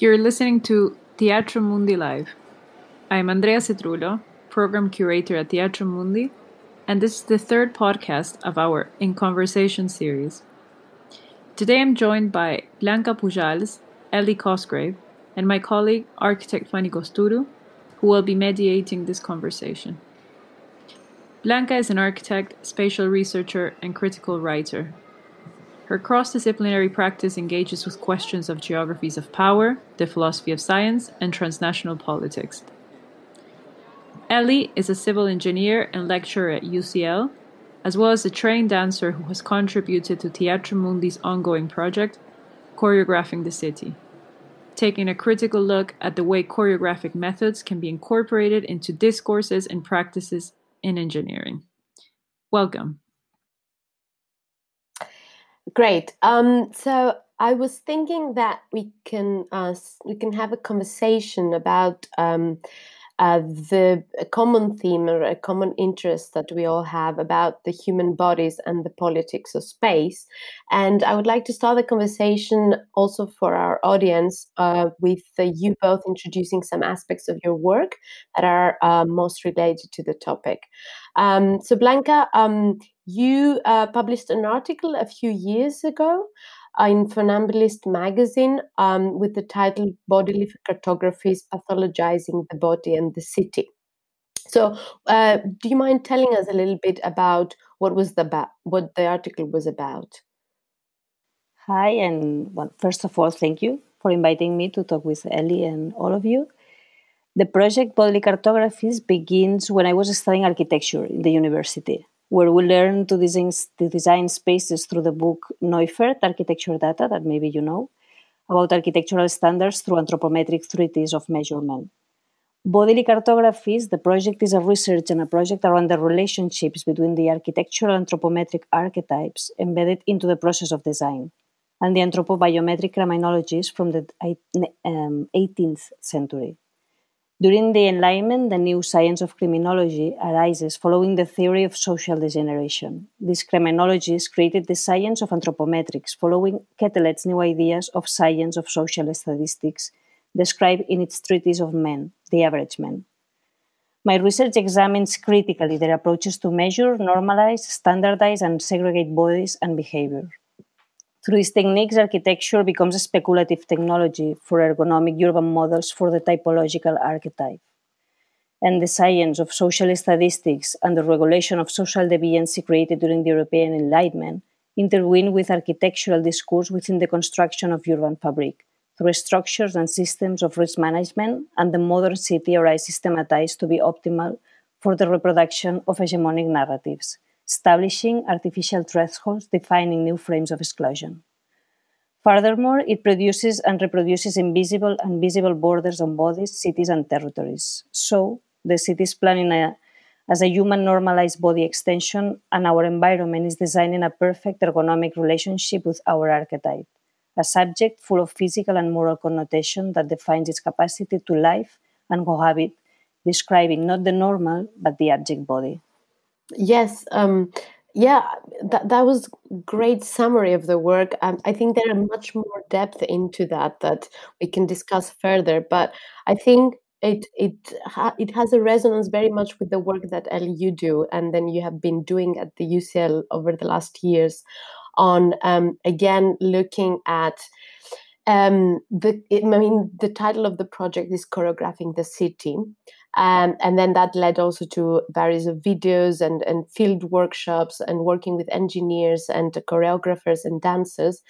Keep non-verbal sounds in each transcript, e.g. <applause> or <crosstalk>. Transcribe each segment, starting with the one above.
You're listening to Theatrum Mundi Live. I'm Andrea Cetrulo, program curator at Theatrum Mundi, and this is the third podcast of our In Conversation series. Today I'm joined by Blanca Pujals, Ellie Cosgrave, and my colleague, architect Fani Kostourou, who will be mediating this conversation. Blanca is an architect, spatial researcher, and critical writer. Her cross disciplinary practice engages with questions of geographies of power, the philosophy of science, and transnational politics. Ellie is a civil engineer and lecturer at UCL, as well as a trained dancer who has contributed to Theatrum Mundi's ongoing project, Choreographing the City, taking a critical look at the way choreographic methods can be incorporated into discourses and practices in engineering. Welcome. Great. Um, so I was thinking that we can uh, we can have a conversation about um, uh, the common theme or a common interest that we all have about the human bodies and the politics of space. And I would like to start the conversation also for our audience uh, with uh, you both introducing some aspects of your work that are uh, most related to the topic. Um, so, Blanca, um, you uh, published an article a few years ago in Funambulist magazine um, with the title Bodily Cartographies Pathologizing the Body and the City. So, uh, do you mind telling us a little bit about what was the ba- what the article was about? Hi, and well, first of all, thank you for inviting me to talk with Ellie and all of you. The project Bodily Cartographies begins when I was studying architecture in the university where we learn to design, to design spaces through the book Neufert, Architecture Data, that maybe you know, about architectural standards through anthropometric treaties of measurement. Bodily Cartographies, the project is a research and a project around the relationships between the architectural anthropometric archetypes embedded into the process of design and the anthropobiometric criminologies from the 18th um, century. During the Enlightenment, the new science of criminology arises following the theory of social degeneration. These criminologies created the science of anthropometrics, following Quetelet's new ideas of science of social statistics, described in its treatise of men, the average man. My research examines critically their approaches to measure, normalize, standardize, and segregate bodies and behavior. Through these techniques, architecture becomes a speculative technology for ergonomic urban models for the typological archetype. And the science of social statistics and the regulation of social deviancy created during the European Enlightenment intervene with architectural discourse within the construction of urban fabric through structures and systems of risk management and the modern city are systematized to be optimal for the reproduction of hegemonic narratives establishing artificial thresholds defining new frames of exclusion. Furthermore, it produces and reproduces invisible and visible borders on bodies, cities, and territories. So, the city is planning a, as a human normalized body extension, and our environment is designing a perfect ergonomic relationship with our archetype, a subject full of physical and moral connotation that defines its capacity to live and cohabit, describing not the normal, but the abject body. Yes. Um, yeah, that, that was great summary of the work. Um, I think there are much more depth into that that we can discuss further. But I think it it ha- it has a resonance very much with the work that Ellie you do, and then you have been doing at the UCL over the last years, on um, again looking at um, the I mean the title of the project is choreographing the city, um, and then that led also to various videos and, and field workshops and working with engineers and choreographers and dancers.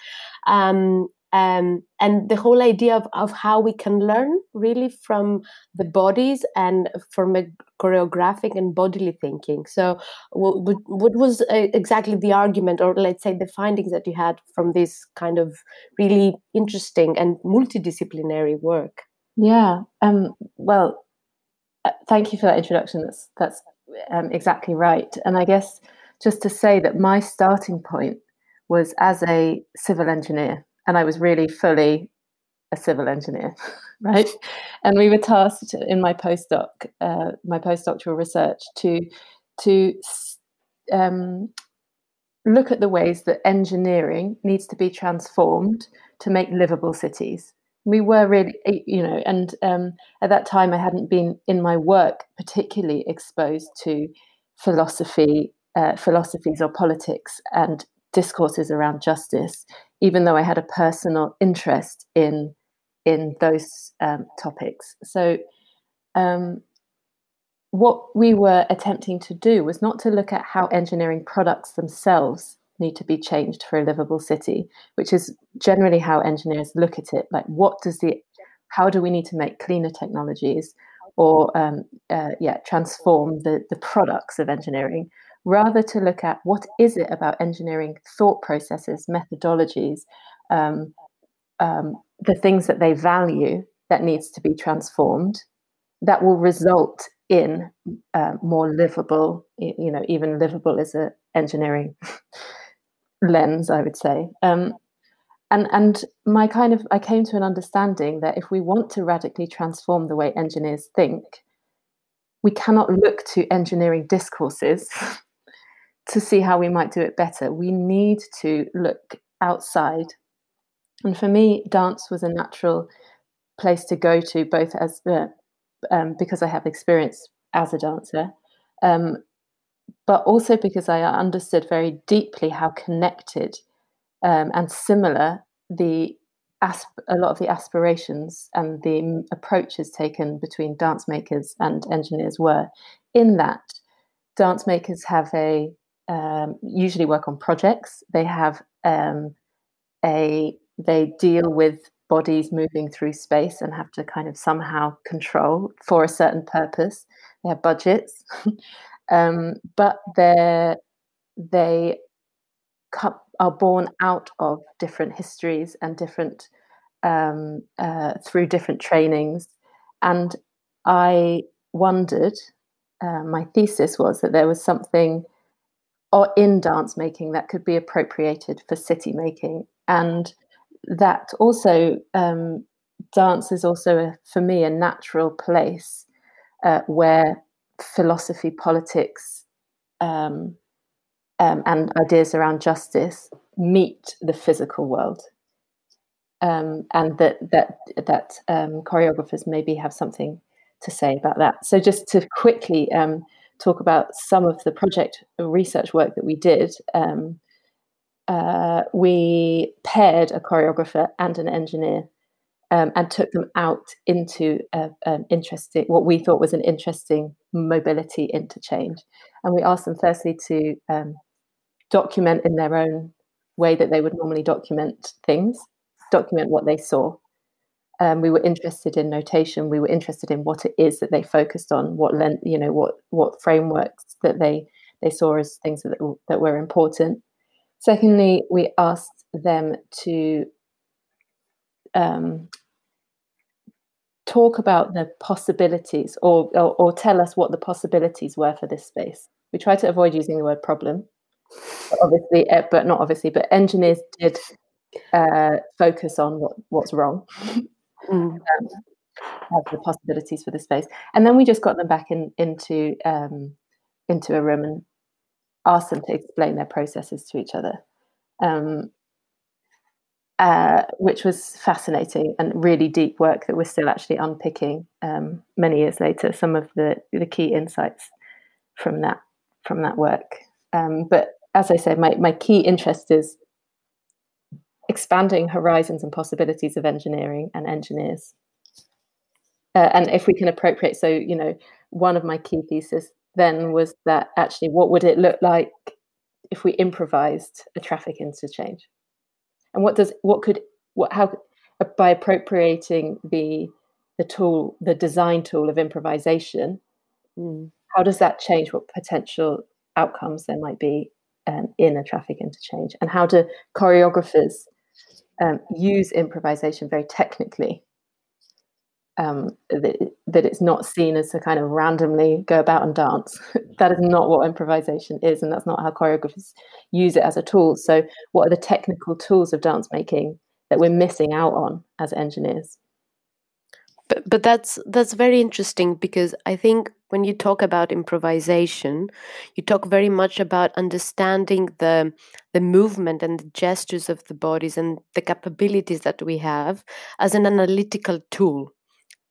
Um, um, and the whole idea of, of how we can learn really from the bodies and from a choreographic and bodily thinking. So, what, what was uh, exactly the argument, or let's say the findings that you had from this kind of really interesting and multidisciplinary work? Yeah, um, well, thank you for that introduction. That's that's um, exactly right. And I guess just to say that my starting point was as a civil engineer, and I was really fully a civil engineer, <laughs> right? and we were tasked in my postdoc, uh, my postdoctoral research, to to um, look at the ways that engineering needs to be transformed to make livable cities we were really, you know, and um, at that time I hadn't been in my work particularly exposed to philosophy, uh, philosophies or politics and discourses around justice, even though I had a personal interest in in those um, topics. So, um, what we were attempting to do was not to look at how engineering products themselves need to be changed for a livable city, which is generally how engineers look at it. Like, what does the, how do we need to make cleaner technologies, or um, uh, yeah, transform the the products of engineering, rather to look at what is it about engineering thought processes, methodologies, um, um, the things that they value that needs to be transformed, that will result in uh, more livable, you know, even livable is a engineering lens, I would say. Um, and and my kind of I came to an understanding that if we want to radically transform the way engineers think, we cannot look to engineering discourses <laughs> to see how we might do it better. We need to look outside. And for me, dance was a natural place to go to, both as the um, because I have experience as a dancer, um, but also because I understood very deeply how connected um, and similar the asp- a lot of the aspirations and the approaches taken between dance makers and engineers were. In that, dance makers have a um, usually work on projects. They have um, a they deal with bodies moving through space and have to kind of somehow control for a certain purpose. They have budgets, <laughs> um, but they they are born out of different histories and different um, uh, through different trainings. And I wondered, uh, my thesis was that there was something or in dance making that could be appropriated for city making and that also um, dance is also a, for me a natural place uh, where philosophy politics um, um, and ideas around justice meet the physical world um, and that that that um, choreographers maybe have something to say about that so just to quickly um, talk about some of the project research work that we did. Um, uh, we paired a choreographer and an engineer um, and took them out into interesting, what we thought was an interesting mobility interchange. And we asked them firstly to um, document in their own way that they would normally document things, document what they saw, um, we were interested in notation. We were interested in what it is that they focused on, what you know, what what frameworks that they they saw as things that that were important. Secondly, we asked them to um, talk about the possibilities, or, or or tell us what the possibilities were for this space. We try to avoid using the word problem, obviously, eh, but not obviously. But engineers did uh, focus on what what's wrong mm. um, have the possibilities for the space. And then we just got them back in, into um, into a room and asked them to explain their processes to each other, um, uh, which was fascinating and really deep work that we're still actually unpicking um, many years later. Some of the the key insights from that from that work. Um, but as I said, my, my key interest is expanding horizons and possibilities of engineering and engineers. Uh, and if we can appropriate, so, you know, one of my key theses then was that actually, what would it look like if we improvised a traffic interchange? And what does, what could, what, how, by appropriating the, the tool, the design tool of improvisation, mm. how does that change what potential outcomes there might be um, in a traffic interchange? And how do choreographers um, use improvisation very technically. Um, that, that it's not seen as to kind of randomly go about and dance. <laughs> that is not what improvisation is, and that's not how choreographers use it as a tool. So, what are the technical tools of dance making that we're missing out on as engineers? But, but that's that's very interesting because I think when you talk about improvisation, you talk very much about understanding the the movement and the gestures of the bodies and the capabilities that we have as an analytical tool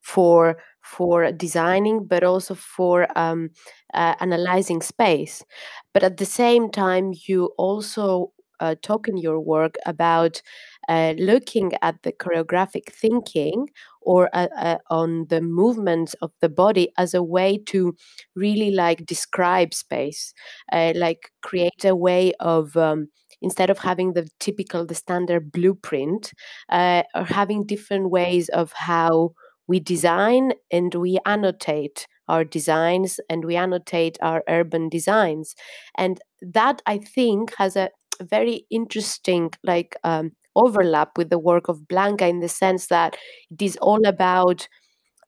for for designing, but also for um, uh, analyzing space. But at the same time, you also uh, talk in your work about uh, looking at the choreographic thinking or uh, uh, on the movements of the body as a way to really like describe space, uh, like create a way of um, instead of having the typical, the standard blueprint, uh, or having different ways of how we design and we annotate our designs and we annotate our urban designs and that i think has a very interesting like um, overlap with the work of Blanca in the sense that it is all about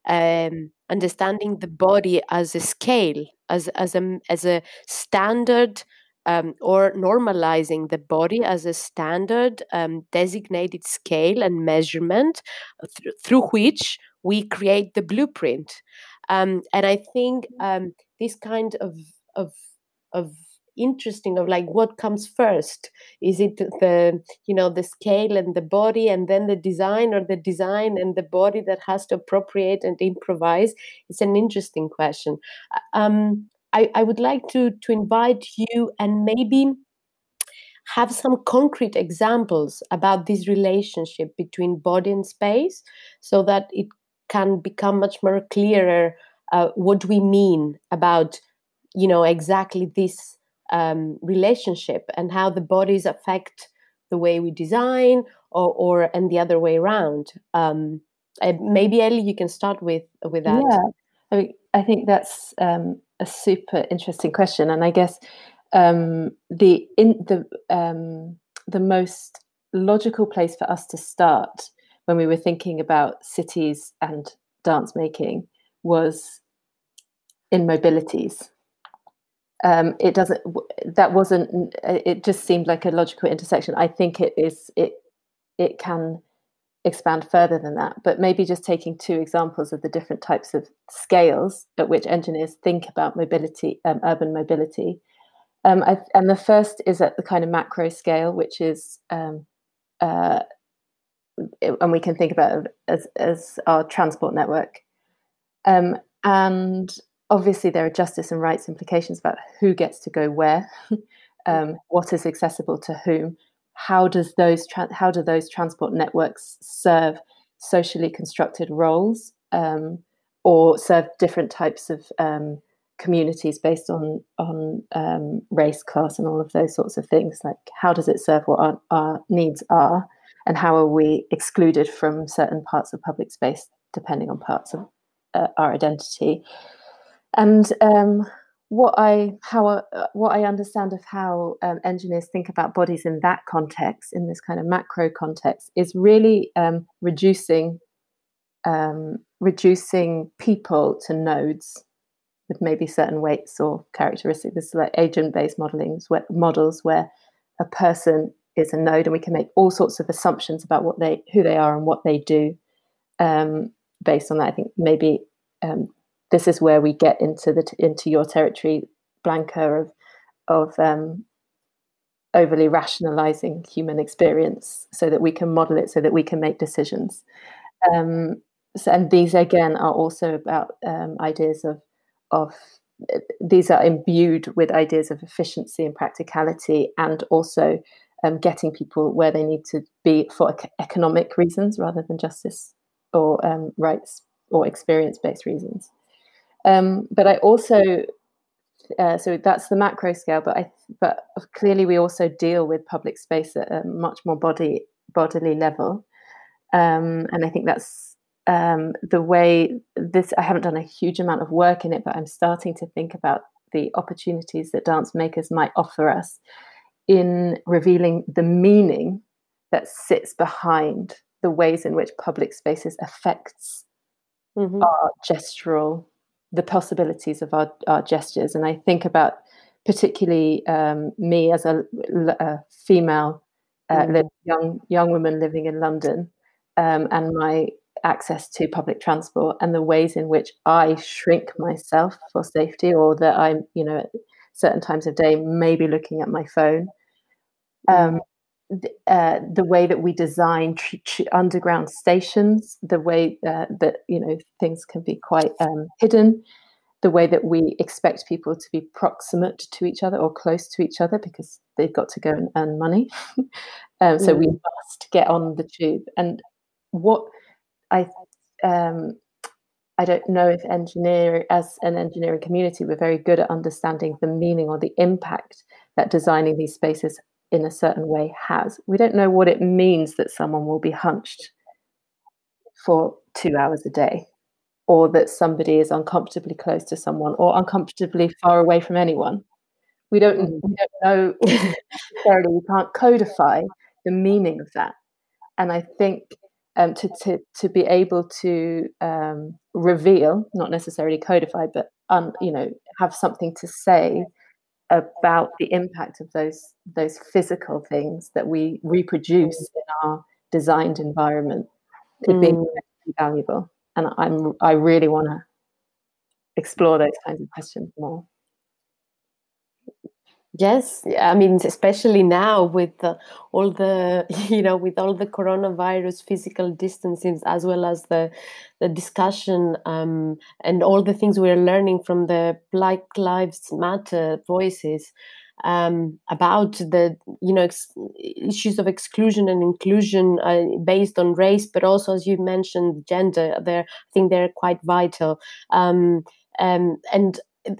um, understanding the body as a scale, as as a as a standard. Um, or normalizing the body as a standard um, designated scale and measurement th- through which we create the blueprint. Um, and I think um, this kind of of of interesting of like what comes first? Is it the you know the scale and the body and then the design or the design and the body that has to appropriate and improvise? It's an interesting question. Um, I, I would like to to invite you and maybe have some concrete examples about this relationship between body and space so that it can become much more clearer uh, what we mean about you know exactly this um, relationship and how the bodies affect the way we design or, or and the other way around. Um, maybe ellie you can start with with that. Yeah. I, mean, I think that's um, a super interesting question. And i guess um, the in the um, the most logical place for us to start when we were thinking about cities and dance making was in mobilities. Um, it doesn't that wasn't it just seemed like a logical intersection. I think it is it it can expand further than that but maybe just taking two examples of the different types of scales at which engineers think about mobility um, urban mobility. Um, I, and the first is at the kind of macro scale which is um, uh, and we can think about it as, as our transport network. Um, and obviously there are justice and rights implications about who gets to go where, <laughs> um, what is accessible to whom, how does those tra- how do those transport networks serve socially constructed roles um, or serve different types of um, communities based on on um, race, class, and all of those sorts of things. Like how does it serve what our, our needs are, and how are we excluded from certain parts of public space depending on parts of uh, our identity and um, what I how uh, what I understand of how um, engineers think about bodies in that context, in this kind of macro context, is really um, reducing um, reducing people to nodes with maybe certain weights or characteristics. This is like agent-based modeling where, models where a person is a node, and we can make all sorts of assumptions about what they who they are and what they do um, based on that. I think maybe um, this is where we get into the into your territory, Blanca, of of um, overly rationalizing human experience so that we can model it, so that we can make decisions. Um, so, and these again are also about um, ideas of of these are imbued with ideas of efficiency and practicality, and also um, getting people where they need to be for economic reasons rather than justice or um, rights or experience based reasons. Um, but I also, uh, so that's the macro scale. But I, but clearly we also deal with public space at a much more body bodily level, um, and I think that's um, the way this. I haven't done a huge amount of work in it, but I'm starting to think about the opportunities that dance makers might offer us in revealing the meaning that sits behind the ways in which public spaces affects mm-hmm. our gestural the possibilities of our, our gestures. And I think about particularly um, me as a, a female uh, mm. young young woman living in London, um, and my access to public transport and the ways in which I shrink myself for safety, or that I'm, you know, at certain times of day, maybe looking at my phone. Um, uh, the way that we design tr- tr- underground stations, the way uh, that you know things can be quite um, hidden, the way that we expect people to be proximate to each other or close to each other because they've got to go and earn money. <laughs> um, so mm. we must get on the tube. And what I um, I don't know if engineering, as an engineering community, we're very good at understanding the meaning or the impact that designing these spaces in a certain way has. We don't know what it means that someone will be hunched for two hours a day, or that somebody is uncomfortably close to someone, or uncomfortably far away from anyone. We don't, mm. we don't know <laughs> necessarily, we can't codify the meaning of that. And I think um, to, to, to be able to um, reveal, not necessarily codify, but um, you know, have something to say about the impact of those those physical things that we reproduce in our designed environment could mm. be valuable. And I'm I really want to explore those kinds of questions more. Yes, I mean, especially now with the, all the, <laughs> you know, with all the coronavirus physical distancing, as well as the, the discussion um, and all the things we're learning from the Black Lives Matter voices um, about the, you know, ex- issues of exclusion and inclusion uh, based on race, but also, as you mentioned, gender. There, I think they're quite vital. Um, um, and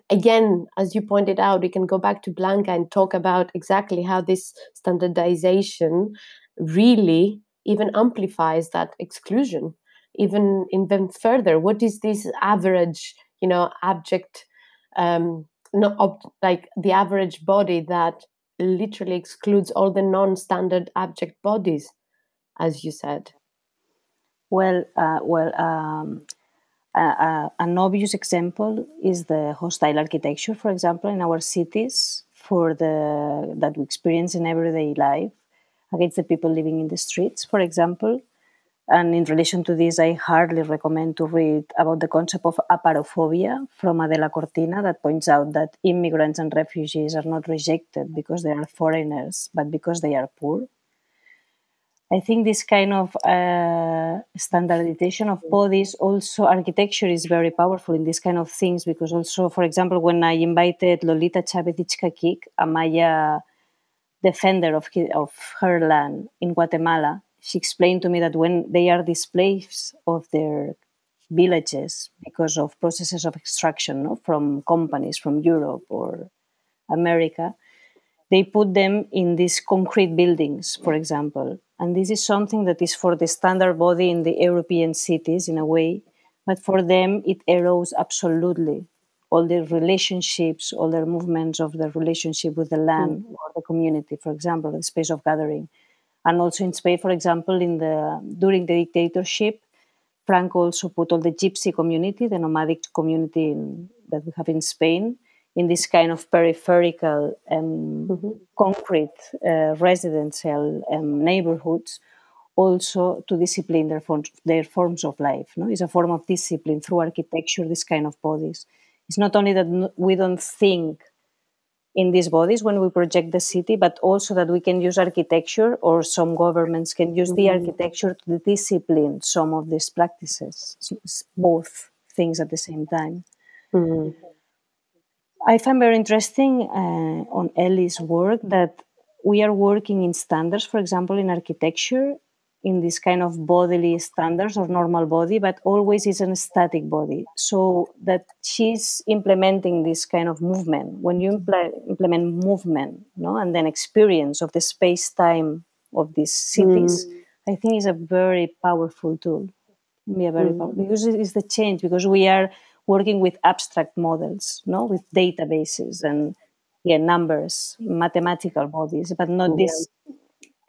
again, as you pointed out, we can go back to Blanca and talk about exactly how this standardization really even amplifies that exclusion, even even further. What is this average, you know, abject, um, not ob- like the average body that literally excludes all the non-standard abject bodies, as you said? Well, uh, well. Um uh, an obvious example is the hostile architecture, for example, in our cities for the that we experience in everyday life against the people living in the streets, for example. And in relation to this, I hardly recommend to read about the concept of aporophobia from Adela Cortina that points out that immigrants and refugees are not rejected because they are foreigners, but because they are poor. I think this kind of uh, standardization of bodies, also architecture is very powerful in these kind of things because also, for example, when I invited Lolita Chavez Itzcakik, a Maya defender of, of her land in Guatemala, she explained to me that when they are displaced of their villages because of processes of extraction no, from companies from Europe or America, they put them in these concrete buildings, for example, and this is something that is for the standard body in the European cities in a way, but for them it erodes absolutely all the relationships, all their movements of the relationship with the land mm. or the community, for example, the space of gathering. And also in Spain, for example, in the during the dictatorship, Franco also put all the gypsy community, the nomadic community in, that we have in Spain, in this kind of peripheral um, mm-hmm. concrete uh, residential um, neighborhoods also to discipline their forms, their forms of life. No? It's a form of discipline through architecture, this kind of bodies. It's not only that we don't think in these bodies when we project the city, but also that we can use architecture or some governments can use mm-hmm. the architecture to discipline some of these practices. It's both things at the same time. Mm-hmm. I find very interesting uh, on Ellie's work that we are working in standards, for example, in architecture, in this kind of bodily standards or normal body, but always is a static body. So that she's implementing this kind of movement. When you impl- implement movement, no, and then experience of the space time of these cities, mm. I think is a very powerful tool. Be a very mm. powerful, because it is the change. Because we are working with abstract models, no, with databases and yeah, numbers, mathematical bodies, but not yeah. this.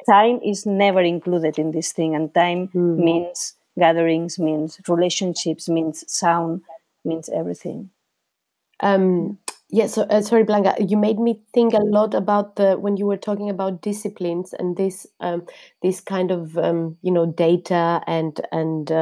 Time is never included in this thing, and time mm. means gatherings, means relationships, means sound, means everything. Um, yeah so uh, sorry blanca you made me think a lot about the when you were talking about disciplines and this um, this kind of um, you know data and and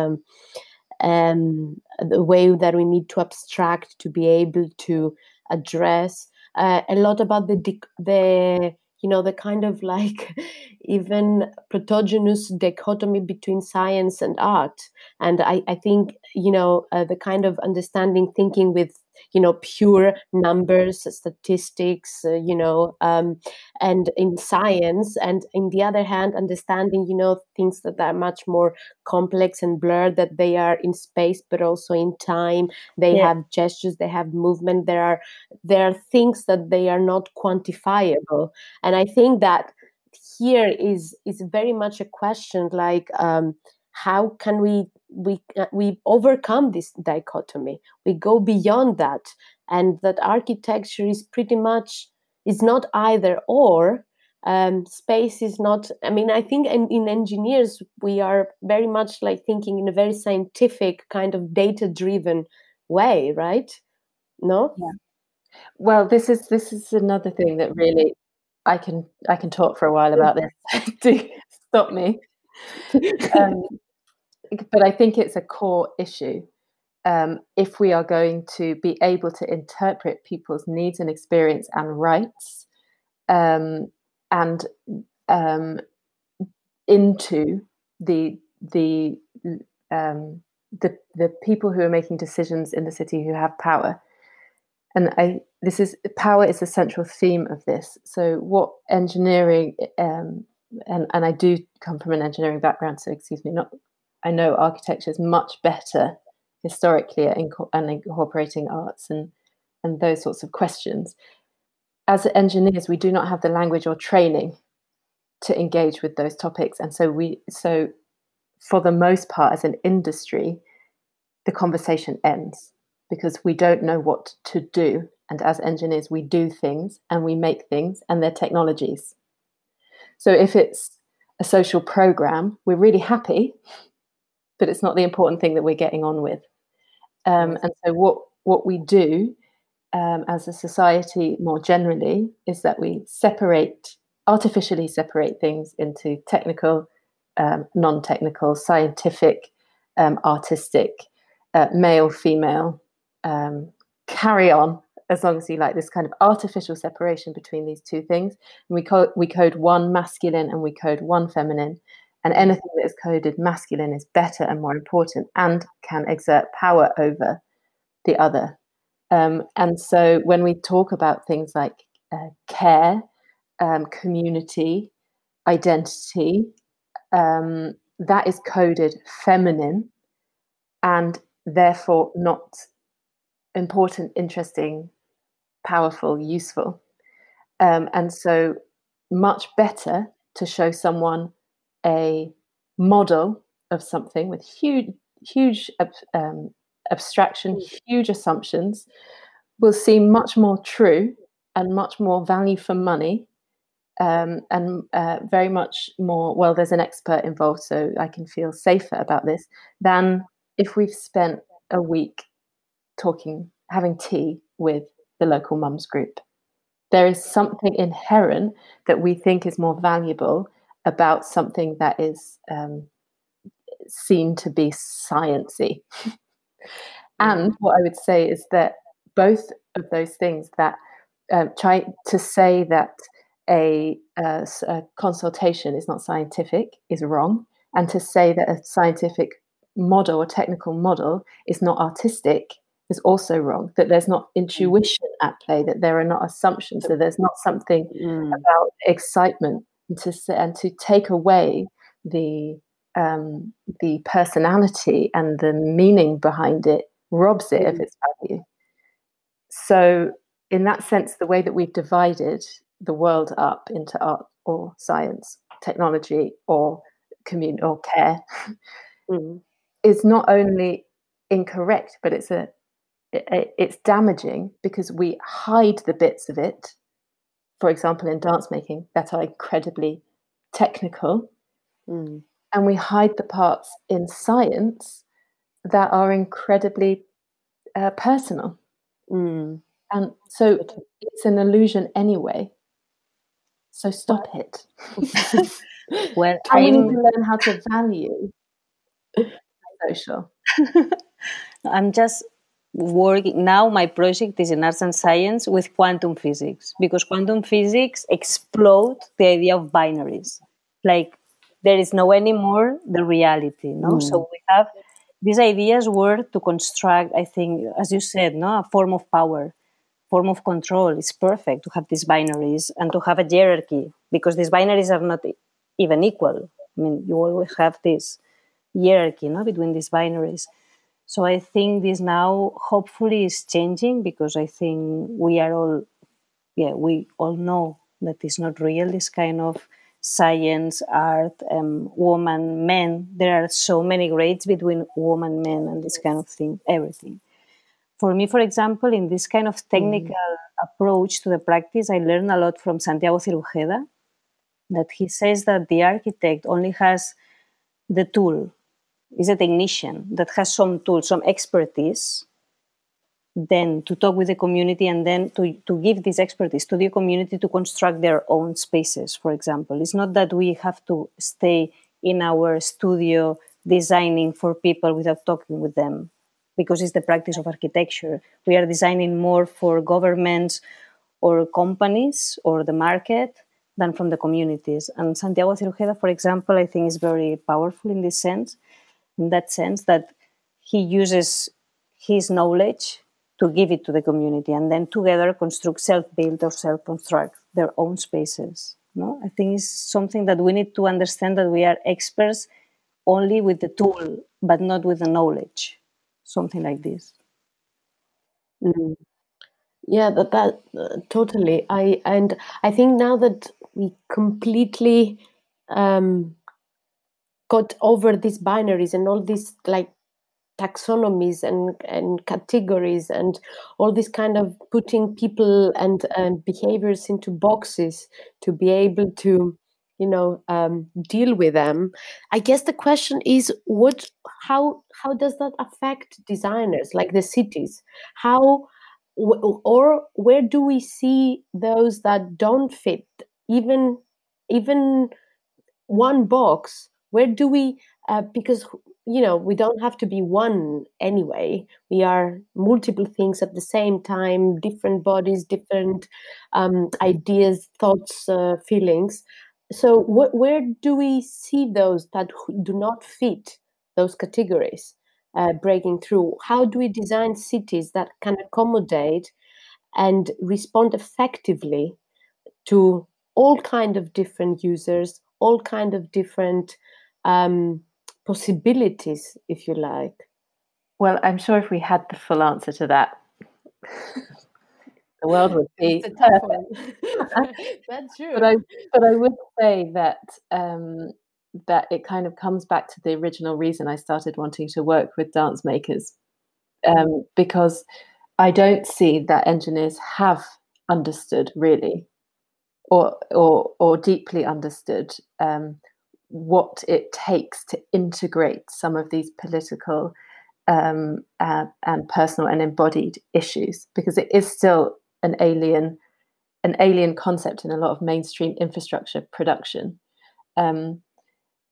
um, the way that we need to abstract to be able to address uh, a lot about the the you know the kind of <laughs> like even protogenous dichotomy between science and art. And i, I think you know uh, the kind of understanding thinking with you know pure numbers statistics uh, you know um, and in science and in the other hand understanding you know things that are much more complex and blurred that they are in space but also in time they yeah. have gestures they have movement there are there are things that they are not quantifiable and i think that here is is very much a question like um, how can we we uh, we overcome this dichotomy? We go beyond that and that architecture is pretty much is not either or um, space is not i mean i think in, in engineers we are very much like thinking in a very scientific kind of data driven way right? No? Yeah. Well this is this is another thing that really i can i can talk for a while about this. <laughs> Do stop me <laughs> um, but I think it's a core issue. Um, if we are going to be able to interpret people's needs and experience and rights um, and um, into the the um, the the people who are making decisions in the city who have power, and I this is power is a central theme of this. So what engineering um, and and I do come from an engineering background, so excuse me, not I know architecture is much better historically at inco- and incorporating arts and and those sorts of questions. As engineers, we do not have the language or training to engage with those topics, and so we so for the most part, as an industry, the conversation ends because we don't know what to do. And as engineers, we do things and we make things, and they're technologies. So if it's a social program, we're really happy but it's not the important thing that we're getting on with. Um, and so, what what we do um, as a society more generally is that we separate artificially separate things into technical, um, non-technical, scientific, um, artistic, uh, male, female. Um, carry on as long as you like this kind of artificial separation between these two things. And we code we code one masculine and we code one feminine, and anything that is coded masculine is better and more important and can exert power over the other. Um, and so when we talk about things like uh, care, um, community, identity, um, that is coded feminine and therefore not important, interesting, powerful, useful. Um, and so much better to show someone a model of something with huge, huge um, abstraction, mm. huge assumptions, will seem much more true and much more value for money. Um, and uh, very much more, well, there's an expert involved, so I can feel safer about this than if we've spent a week talking, having tea with the local mums group. There is something inherent that we think is more valuable about something that is um, seen to be sciency. and what I would say is that both of those things that um, try to say that a, a, a, consultation is not scientific is wrong, and to say that a scientific model or technical model is not artistic is also wrong. That there's not intuition at play, that there are not assumptions, that there's not something mm. about excitement and to and to take away the um, the personality and the meaning behind it robs it mm. of its value. So, in that sense, the way that we've divided the world up into art or science, technology or community or care mm. is not only incorrect, but it's a it, it's damaging because we hide the bits of it for example, in dance making that are incredibly technical. Mm. And we hide the parts in science that are incredibly uh, personal. Mm. And so it's an illusion anyway. So stop it. <laughs> well, <laughs> I need to learn how to value <laughs> social. I'm just working now my project is in arts and science with quantum physics because quantum physics explode the idea of binaries. Like there is no anymore the reality no? Mm. so we have these ideas were to construct i think as you said no? A form of power form of control. It's perfect to have these binaries and to have a hierarchy because these binaries are not even equal. I mean you always have this hierarchy no? Between these binaries so I think this now hopefully is changing because I think we are all, yeah, we all know that it's not real. This kind of science, art, um, woman, men. There are so many grades between woman, men, and this kind of thing. Everything. For me, for example, in this kind of technical mm. approach to the practice, I learned a lot from Santiago Cirugeda. That he says that the architect only has the tool is a technician that has some tools, some expertise, then to talk with the community and then to, to give this expertise to the community to construct their own spaces, for example. It's not that we have to stay in our studio designing for people without talking with them because it's the practice of architecture. We are designing more for governments or companies or the market than from the communities. And Santiago Cirugeda, for example, I think is very powerful in this sense in that sense that he uses his knowledge to give it to the community and then together construct self-build or self-construct their own spaces no? I think it's something that we need to understand that we are experts only with the tool but not with the knowledge. Something like this. Mm. yeah that that uh, totally. I and i think now that we completely um, got over these binaries and all these like taxonomies and, and categories and all this kind of putting people and, and behaviors into boxes to be able to you know um, deal with them. I guess the question is what how how does that affect designers like the cities? How or where do we see those that don't fit even even one box where do we uh, because you know we don't have to be one anyway. We are multiple things at the same time different bodies different um, ideas thoughts uh, feelings. So wh- where do we see those that do not fit those categories uh, breaking through? How do we design cities that can accommodate and respond effectively to all kind of different users all kind of different um, possibilities, if you like? Well, I'm sure if we had the full answer to that, the world would be <laughs> That's true. But I, but I would say that um, that it kind of comes back to the original reason I started wanting to work with dance makers, um, because I don't see that engineers have understood really, or or or deeply understood um, what it takes to integrate some of these political um, uh, and personal and embodied issues because it is still an alien an alien concept in a lot of mainstream infrastructure production um,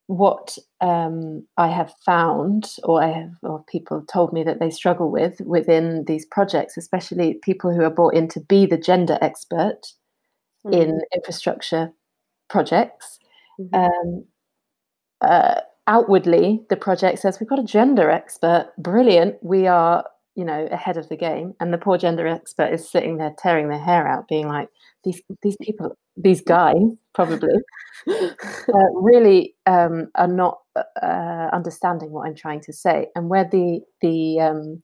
what um, I have found, or I have, or people told me that they struggle with within these projects, especially people who are brought in to be the gender expert mm-hmm. in infrastructure projects, mm-hmm. um, uh, outwardly the project says we've got a gender expert. Brilliant. We are you know ahead of the game. And the poor gender expert is sitting there tearing their hair out being like these these people these guys probably <laughs> uh, really um, are not uh, understanding what i'm trying to say. And where the the um,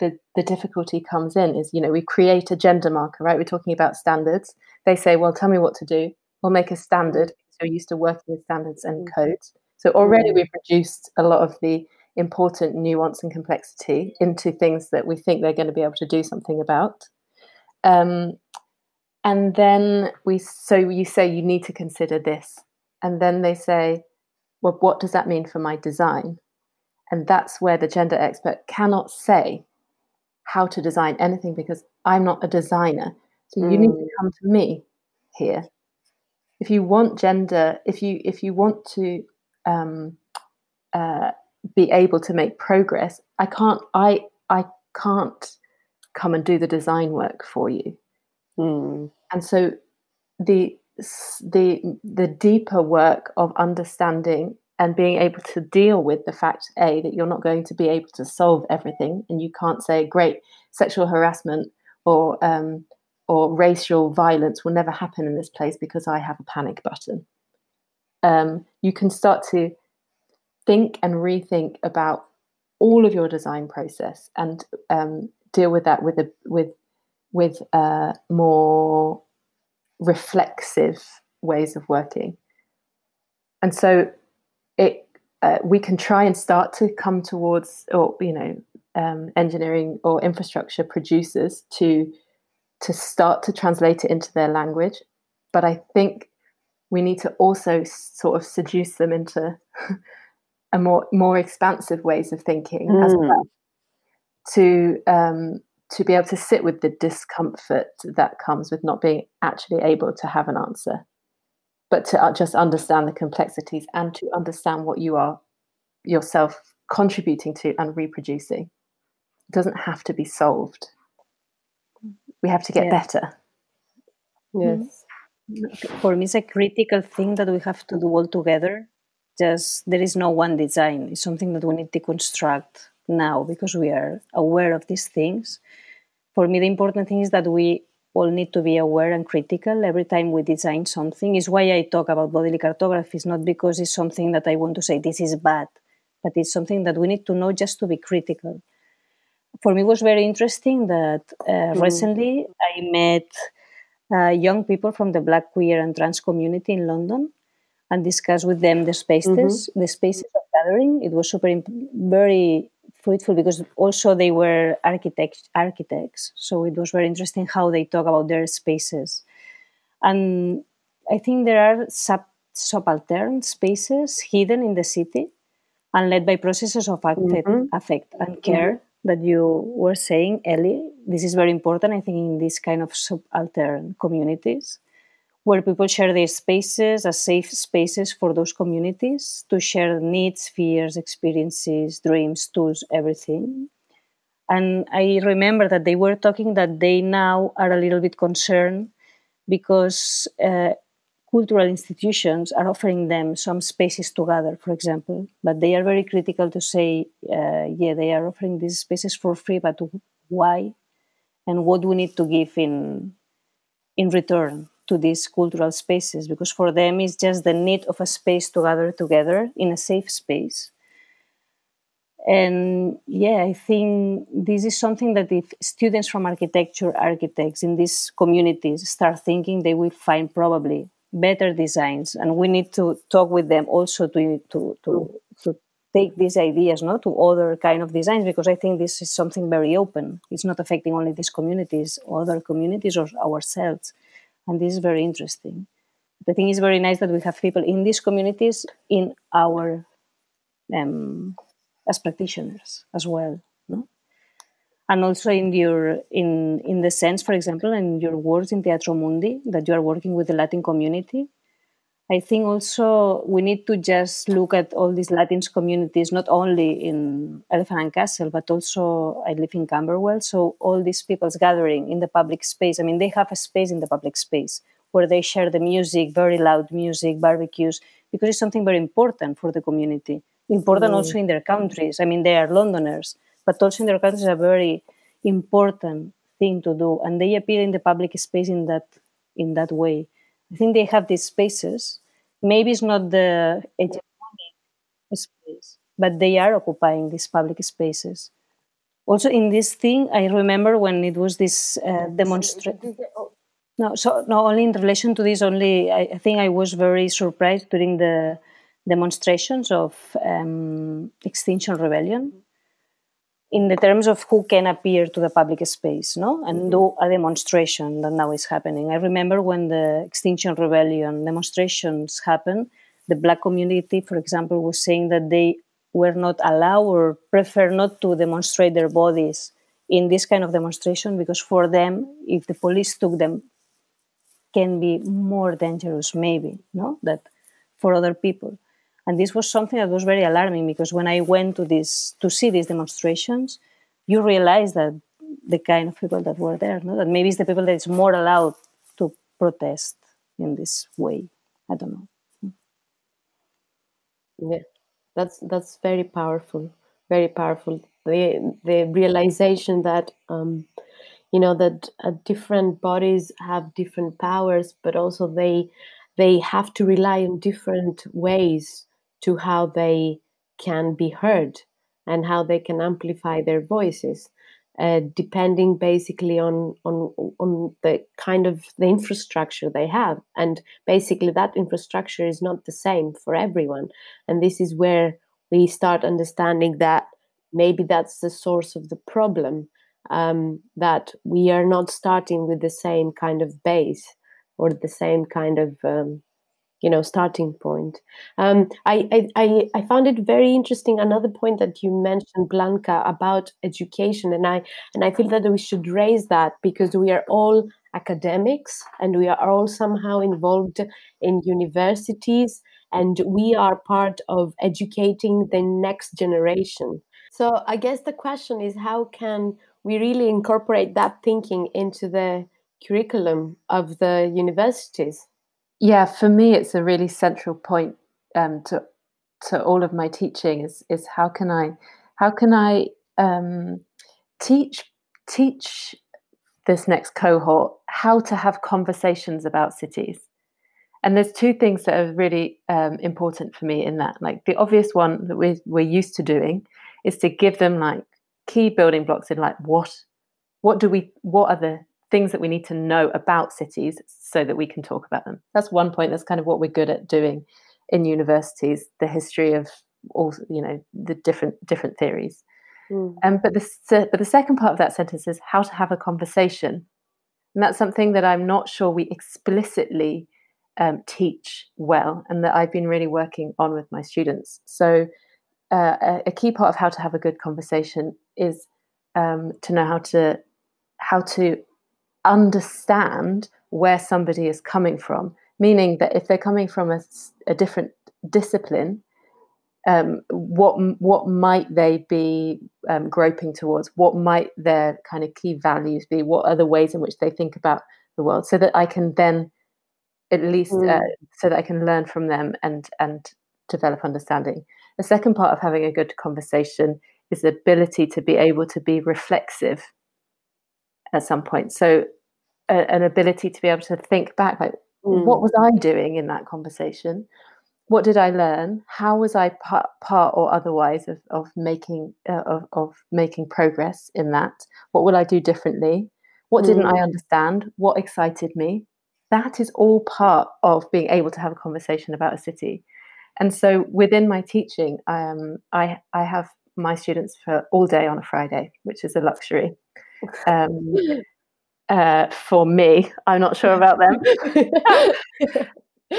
the the difficulty comes in is you know we create a gender marker right? We're talking about standards. They say well tell me what to do. We'll make a standard so used to working with standards and mm. codes. So already mm. we've reduced a lot of the important nuance and complexity into things that we think they're going to be able to do something about. Um, and then we, so you say you need to consider this, and then they say, well, what does that mean for my design? And that's where the gender expert cannot say how to design anything because I'm not a designer. So mm. you need to mm. come to me here. If you want gender, if you if you want to um, uh, be able to make progress, I can't. I I can't come and do the design work for you. Mm. And so the the the deeper work of understanding and being able to deal with the fact a that you're not going to be able to solve everything and you can't say great sexual harassment or um, or racial violence will never happen in this place because I have a panic button. Um, you can start to think and rethink about all of your design process and um, deal with that with a with with uh, more reflexive ways of working. And so it uh, we can try and start to come towards or you know um, engineering or infrastructure producers to to start to translate it into their language. But I think we need to also sort of seduce them into <laughs> a more more expansive ways of thinking mm. as well to um, to be able to sit with the discomfort that comes with not being actually able to have an answer, but to uh, just understand the complexities and to understand what you are yourself contributing to and reproducing. It doesn't have to be solved. We have to get yeah. better. Yes. For me, it's a critical thing that we have to do all together. Just there is no one design. It's something that we need to construct now because we are aware of these things. For me, the important thing is that we all need to be aware and critical every time we design something. Is why I talk about bodily cartography. It's not because it's something that I want to say this is bad, but it's something that we need to know just to be critical. For me, it was very interesting that uh, mm. recently I met uh, young people from the Black queer and trans community in London and discussed with them the spaces, mm-hmm. the spaces of gathering. It was super, very fruitful because also they were architects architects so it was very interesting how they talk about their spaces and i think there are sub subaltern spaces hidden in the city and led by processes of affect, mm-hmm. affect and care mm-hmm. That you were saying ellie this is very important i think in this kind of subaltern communities where people share their spaces as safe spaces for those communities to share needs, fears, experiences, dreams, tools, everything. And I remember that they were talking that they now are a little bit concerned because uh, cultural institutions are offering them some spaces to gather, for example. But they are very critical to say, uh, yeah, they are offering these spaces for free, but why? And what do we need to give in in return? to these cultural spaces because for them it's just the need of a space to gather together in a safe space and yeah i think this is something that if students from architecture architects in these communities start thinking they will find probably better designs and we need to talk with them also to to to, to take these ideas no, to other kind of designs because i think this is something very open it's not affecting only these communities other communities or ourselves and this is very interesting. The thing is very nice that we have people in these communities in our um, as practitioners as well? And also in your in in the sense, for example, in your words in Teatro Mundi, that you are working with the Latin community. I think also we need to just look at all these Latin communities, not only in Elephant and Castle, but also I live in Camberwell. So all these people's gathering in the public space. I mean, they have a space in the public space where they share the music, very loud music, barbecues, because it's something very important for the community. Important mm. also in their countries. I mean, they are Londoners, but also in their countries, a very important thing to do, and they appear in the public space in that in that way. I think they have these spaces maybe it's not the hegemonic space, but they are occupying these public spaces. Also, in this thing, I remember when it was this uh, demonstration. No, so not only in relation to this, only I, I, think I was very surprised during the demonstrations of um, Extinction Rebellion in the terms of who can appear to the public space no? And mm-hmm. do a demonstration that now is happening. I remember when the extinction rebellion demonstrations happened the black community for example was saying that they were not allowed or prefer not to demonstrate their bodies in this kind of demonstration because for them, if the police took them, can be more dangerous, maybe, no, that for other people. And this was something that was very alarming because when I went to this to see these demonstrations, you realize that the kind of people that were there, no? that maybe it's the people that is more allowed to protest in this way. I don't know. Yeah, that's that's very powerful, very powerful. The the realization that um, you know that uh, different bodies have different powers, but also they they have to rely on different ways to how they can be heard and how they can amplify their voices uh, depending basically on on on the kind of the infrastructure they have. And basically that infrastructure is not the same for everyone. And this is where we start understanding that maybe that's the source of the problem um, that we are not starting with the same kind of base or the same kind of um, you know starting point. Um, I, I i found it very interesting another point that you mentioned blanca about education and i and i feel that we should raise that because we are all academics and we are all somehow involved in universities and we are part of educating the next generation. So i guess the question is how can we really incorporate that thinking into the curriculum of the universities yeah for me it's a really central point um, to to all of my teaching is is how can i how can i um, teach teach this next cohort how to have conversations about cities. And there's two things that are really um, important for me in that. Like the obvious one that we're, we're used to doing is to give them like key building blocks in like what what do we what are the things that we need to know about cities so that we can talk about them. That's one point. That's kind of what we're good at doing in universities, the history of all, you know, the different different theories. Mm. Um, but the but the second part of that sentence is how to have a conversation, and that's something that I'm not sure we explicitly um, teach well, and that I've been really working on with my students. So, uh, a, a, key part of how to have a good conversation is um, to know how to how to understand where somebody is coming from, meaning that if they're coming from a, a different discipline, um, what what might they be um, groping towards? What might their kind of key values be? What are the ways in which they think about the world? So that I can then, at least, mm. uh, so that I can learn from them and and develop understanding. The second part of having a good conversation is the ability to be able to be reflexive at some point. So a, an ability to be able to think back, like mm. what was I doing in that conversation? What did I learn? How was I part, part or otherwise of, of making uh, of, of making progress in that? What will I do differently? What didn't I mm. understand? What excited me? That is all part of being able to have a conversation about a city. And so within my teaching, um, I I have my students for all day on a Friday, which is a luxury um, uh, for me. I'm not sure about them. <laughs>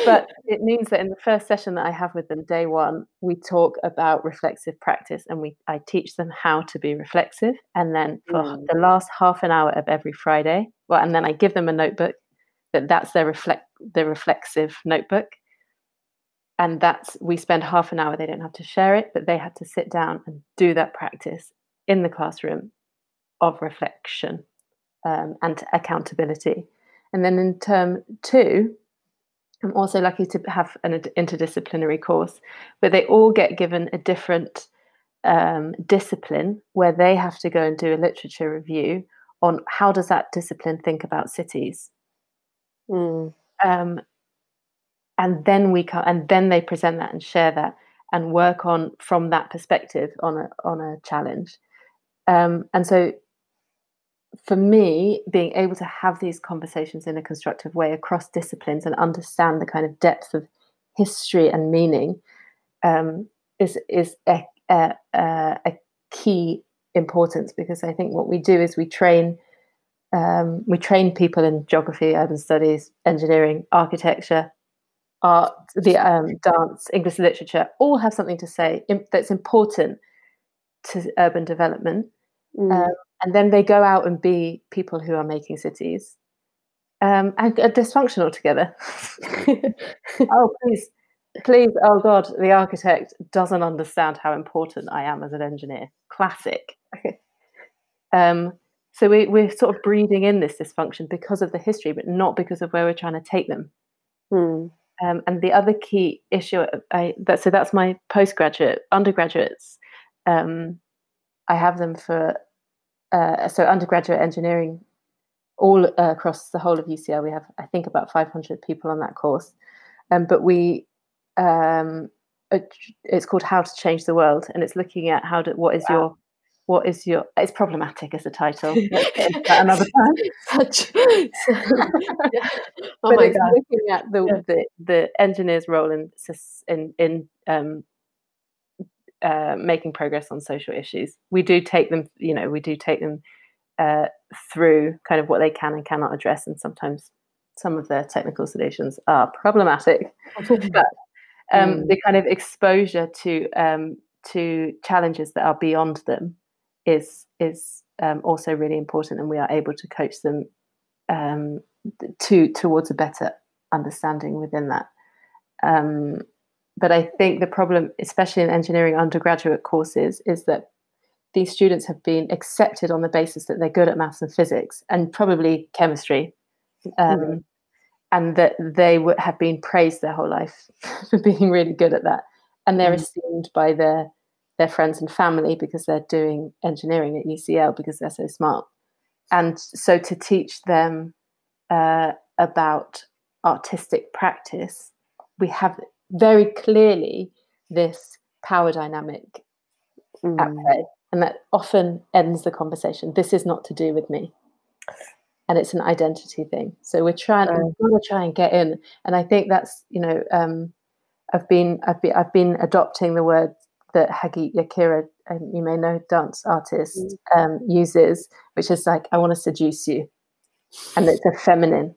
but it means that in the first session that I have with them, day one, we talk about reflexive practice and we I teach them how to be reflexive. And then for mm. the last half an hour of every Friday, well, and then I give them a notebook that that's their reflect their reflexive notebook. And that's we spend half an hour, they don't have to share it, but they have to sit down and do that practice in the classroom of reflection um, and accountability. And then in term two, I'm also lucky to have an interdisciplinary course, but they all get given a different um, discipline where they have to go and do a literature review on how does that discipline think about cities. Mm. Um, and then we come, and then they present that and share that and work on from that perspective on a on a challenge. Um, and so for me, being able to have these conversations in a constructive way across disciplines and understand the kind of depth of history and meaning um, is is a, a, a, key importance because I think what we do is we train um, we train people in geography, urban studies, engineering, architecture, art, the um, dance, English literature, all have something to say that's important to urban development. Mm. Um, and then they go out and be people who are making cities um, and are dysfunctional together. <laughs> oh, please, please, oh God, the architect doesn't understand how important I am as an engineer. Classic. <laughs> um, so we, we're sort of breeding in this dysfunction because of the history, but not because of where we're trying to take them. Hmm. Um, and the other key issue, I, that, so that's my postgraduate, undergraduates. Um, I have them for uh, so undergraduate engineering all uh, across the whole of UCL. We have, I think, about 500 people on that course. Um, but we, um, it's called How to Change the World, and it's looking at how to, what is wow. your what is your it's problematic as a title <laughs> another time Such, <laughs> <laughs> yeah. oh my god looking at the, yeah. the the engineer's role in in in um, uh, making progress on social issues we do take them you know we do take them uh, through kind of what they can and cannot address and sometimes some of their technical solutions are problematic <laughs> but um, mm. the kind of exposure to um, to challenges that are beyond them is is um, also really important, and we are able to coach them um, to towards a better understanding within that. Um, but I think the problem, especially in engineering undergraduate courses, is that these students have been accepted on the basis that they're good at maths and physics and probably chemistry, mm-hmm. and that they would have been praised their whole life <laughs> for being really good at that, and they're mm-hmm. esteemed by their their friends and family because they're doing engineering at UCL because they're so smart. And so to teach them uh, about artistic practice, we have very clearly this power dynamic mm. at play. And that often ends the conversation. This is not to do with me. And it's an identity thing. So we're trying, we've got to try and get in. And I think that's, you know, um, I've been, I've been, I've been adopting the word that Hagit Yakira, um, you may know, dance artist, mm. um, uses, which is like, I want to seduce you. And it's a feminine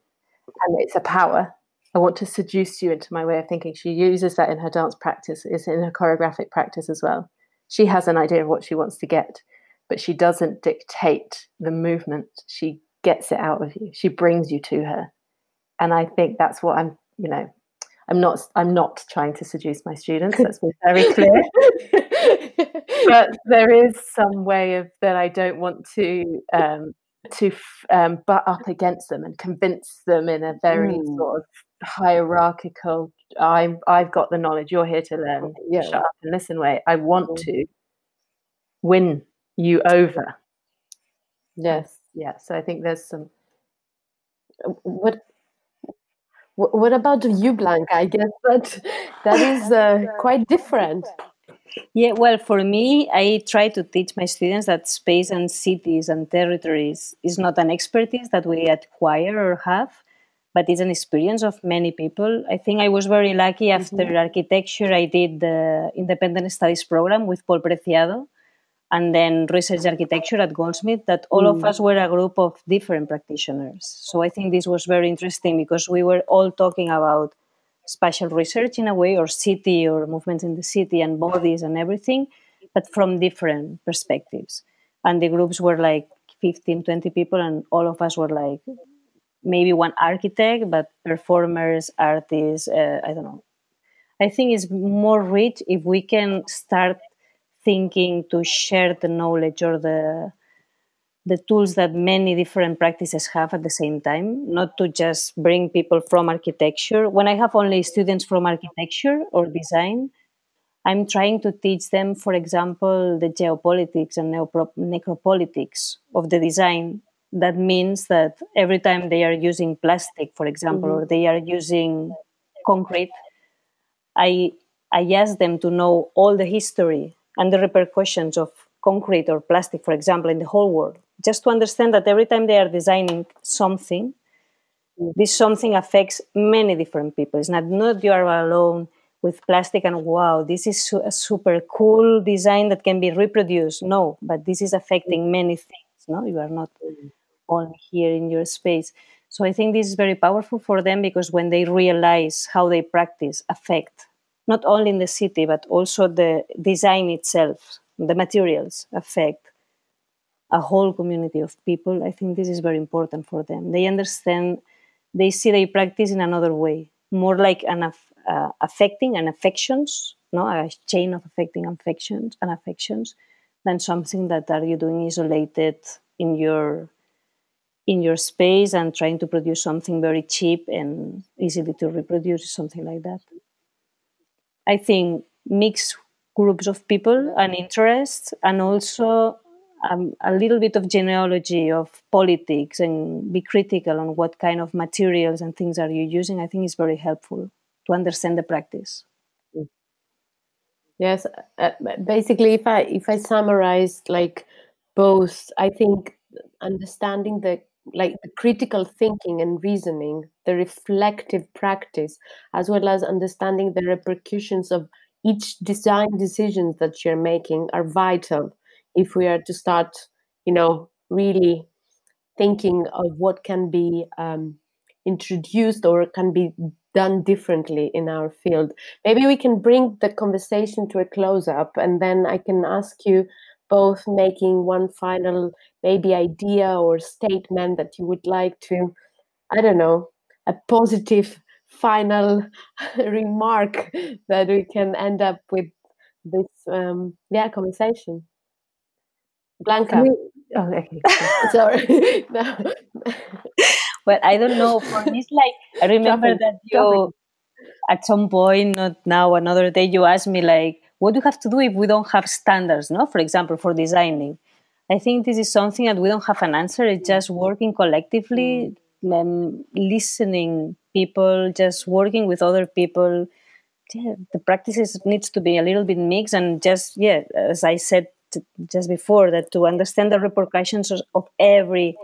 and it's a power. I want to seduce you into my way of thinking. She uses that in her dance practice, is in her choreographic practice as well. She has an idea of what she wants to get, but she doesn't dictate the movement. She gets it out of you. She brings you to her. And I think that's what I'm, you know, I'm not I'm not trying to seduce my students. Let's be very <laughs> clear. <laughs> but there is some way of that I don't want to um, to um, butt up against them and convince them in a very mm. sort of hierarchical. I'm I've got the knowledge. You're here to learn. Yeah. Shut up and listen. Way I want mm. to win you over. Yes. Yeah. So I think there's some. What what about you, Blanca? I guess that that is uh, quite different. Yeah, well, for me, I try to teach my students that space and cities and territories is not an expertise that we acquire or have, but it's an experience of many people. I think I was very lucky after mm-hmm. architecture. I did the independent studies program with Paul Preciado, and then research architecture at Goldsmith that all mm. of us were a group of different practitioners. So I think this was very interesting because we were all talking about spatial research in a way, or city, or movements in the city, and bodies and everything, but from different perspectives. And the groups were like 15, 20 people, and all of us were like maybe one architect, but performers, artists, uh, I don't know. I think it's more rich if we can start thinking to share the knowledge or the the tools that many different practices have at the same time, not to just bring people from architecture. When I have only students from architecture or design, I'm trying to teach them, for example, the geopolitics and necropolitics of the design. That means that every time they are using plastic, for example, mm-hmm. or they are using concrete, I I ask them to know all the history and the repercussions of concrete or plastic, for example, in the whole world. Just to understand that every time they are designing something, mm-hmm. this something affects many different people. It's not, not you are alone with plastic and wow, this is a super cool design that can be reproduced. No, but this is affecting mm-hmm. many things. No, you are not mm-hmm. Only here in your space. So I think this is very powerful for them because when they realize how they practice affect not only in the city, but also the design itself, the materials affect a whole community of people, I think this is very important for them. They understand, they see their practice in another way, more like an uh, affecting and affections, no, a chain of affecting affections and affections, than something that are you doing isolated in your in your space and trying to produce something very cheap and easily to reproduce, something like that. I think mix groups of people and interests, and also um, a little bit of genealogy of politics and be critical on what kind of materials and things are you using. I think is very helpful to understand the practice. Yes, uh, basically, if I if I summarize like both, I think understanding the like the critical thinking and reasoning, the reflective practice, as well as understanding the repercussions of each design decisions that you're making are vital if we are to start, you know, really thinking of what can be um, introduced or can be done differently in our field. Maybe we can bring the conversation to a close up and then I can ask you both making one final maybe idea or statement that you would like to, I don't know, a positive final <laughs> remark that we can end up with this um, yeah conversation. Blanca. oh, okay. <laughs> Sorry. <laughs> no. well, I don't know. For me, it's like I remember that you, at some point, not now, another day, you asked me like, what do you have to do if we don't have standards? No, for example, for designing. I think this is something that we don't have an answer. It's just working collectively, um, listening people, just working with other people. Yeah, the practices needs to be a little bit mixed and just yeah, as I said just before, that to understand the repercussions of every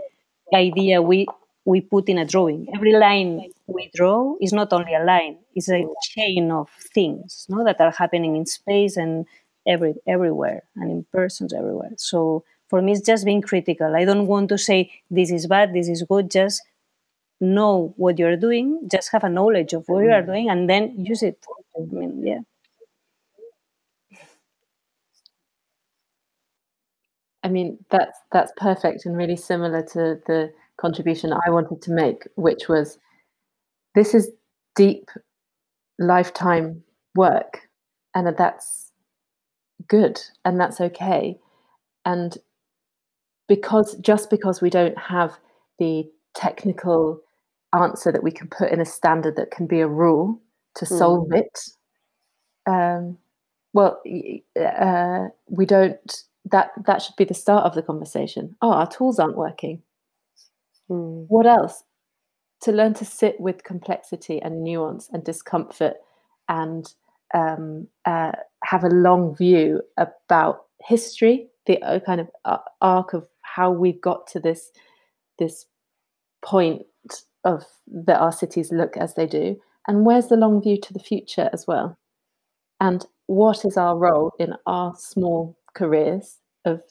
idea we we put in a drawing. Every line we draw is not only a line; it's a chain of things, no, that are happening in space and every everywhere and in persons everywhere. So for me, it's just being critical. I don't want to say this is bad, this is good. Just know what you're doing. Just have a knowledge of what you are mm. doing, and then use it. I mean, yeah. I mean, that's that's perfect and really similar to the contribution I wanted to make, which was this is deep lifetime work, and that's good and that's okay. And because just because we don't have the technical answer that we can put in a standard that can be a rule to solve mm. it, um, well, uh, we don't that that should be the start of the conversation. Oh, our tools aren't working. Mm. What else? To learn to sit with complexity and nuance and discomfort and um, uh, have a long view about history, the uh, kind of uh, arc of how we got to this this point of that our cities look as they do, and where's the long view to the future as well, and what is our role in our small careers of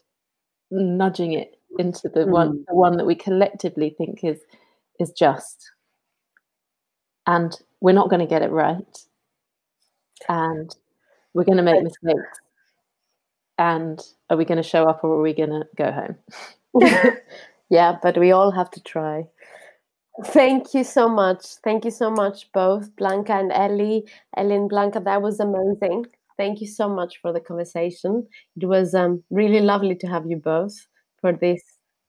nudging it into the mm. one the one that we collectively think is is just. And we're not going to get it right. And we're going to make mistakes. And are we going to show up or are we going to go home? <laughs> <laughs> Yeah but we all have to try. Thank you so much. Thank you so much both blanca and ellie. Ellie and blanca that was amazing. Thank you so much for the conversation. It was um, really lovely to have you both for this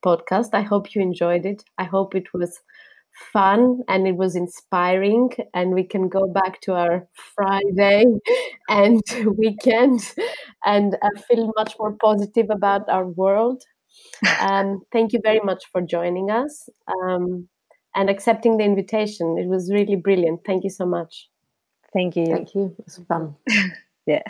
podcast. I hope you enjoyed it. I hope it was fun and it was inspiring and we can go back to our friday <laughs> and <laughs> weekend and uh, feel much more positive about our world. Um, thank you very much for joining us um, and accepting the invitation. It was really brilliant. Thank you so much. Thank you. Thank you. It was fun. <laughs> Yeah.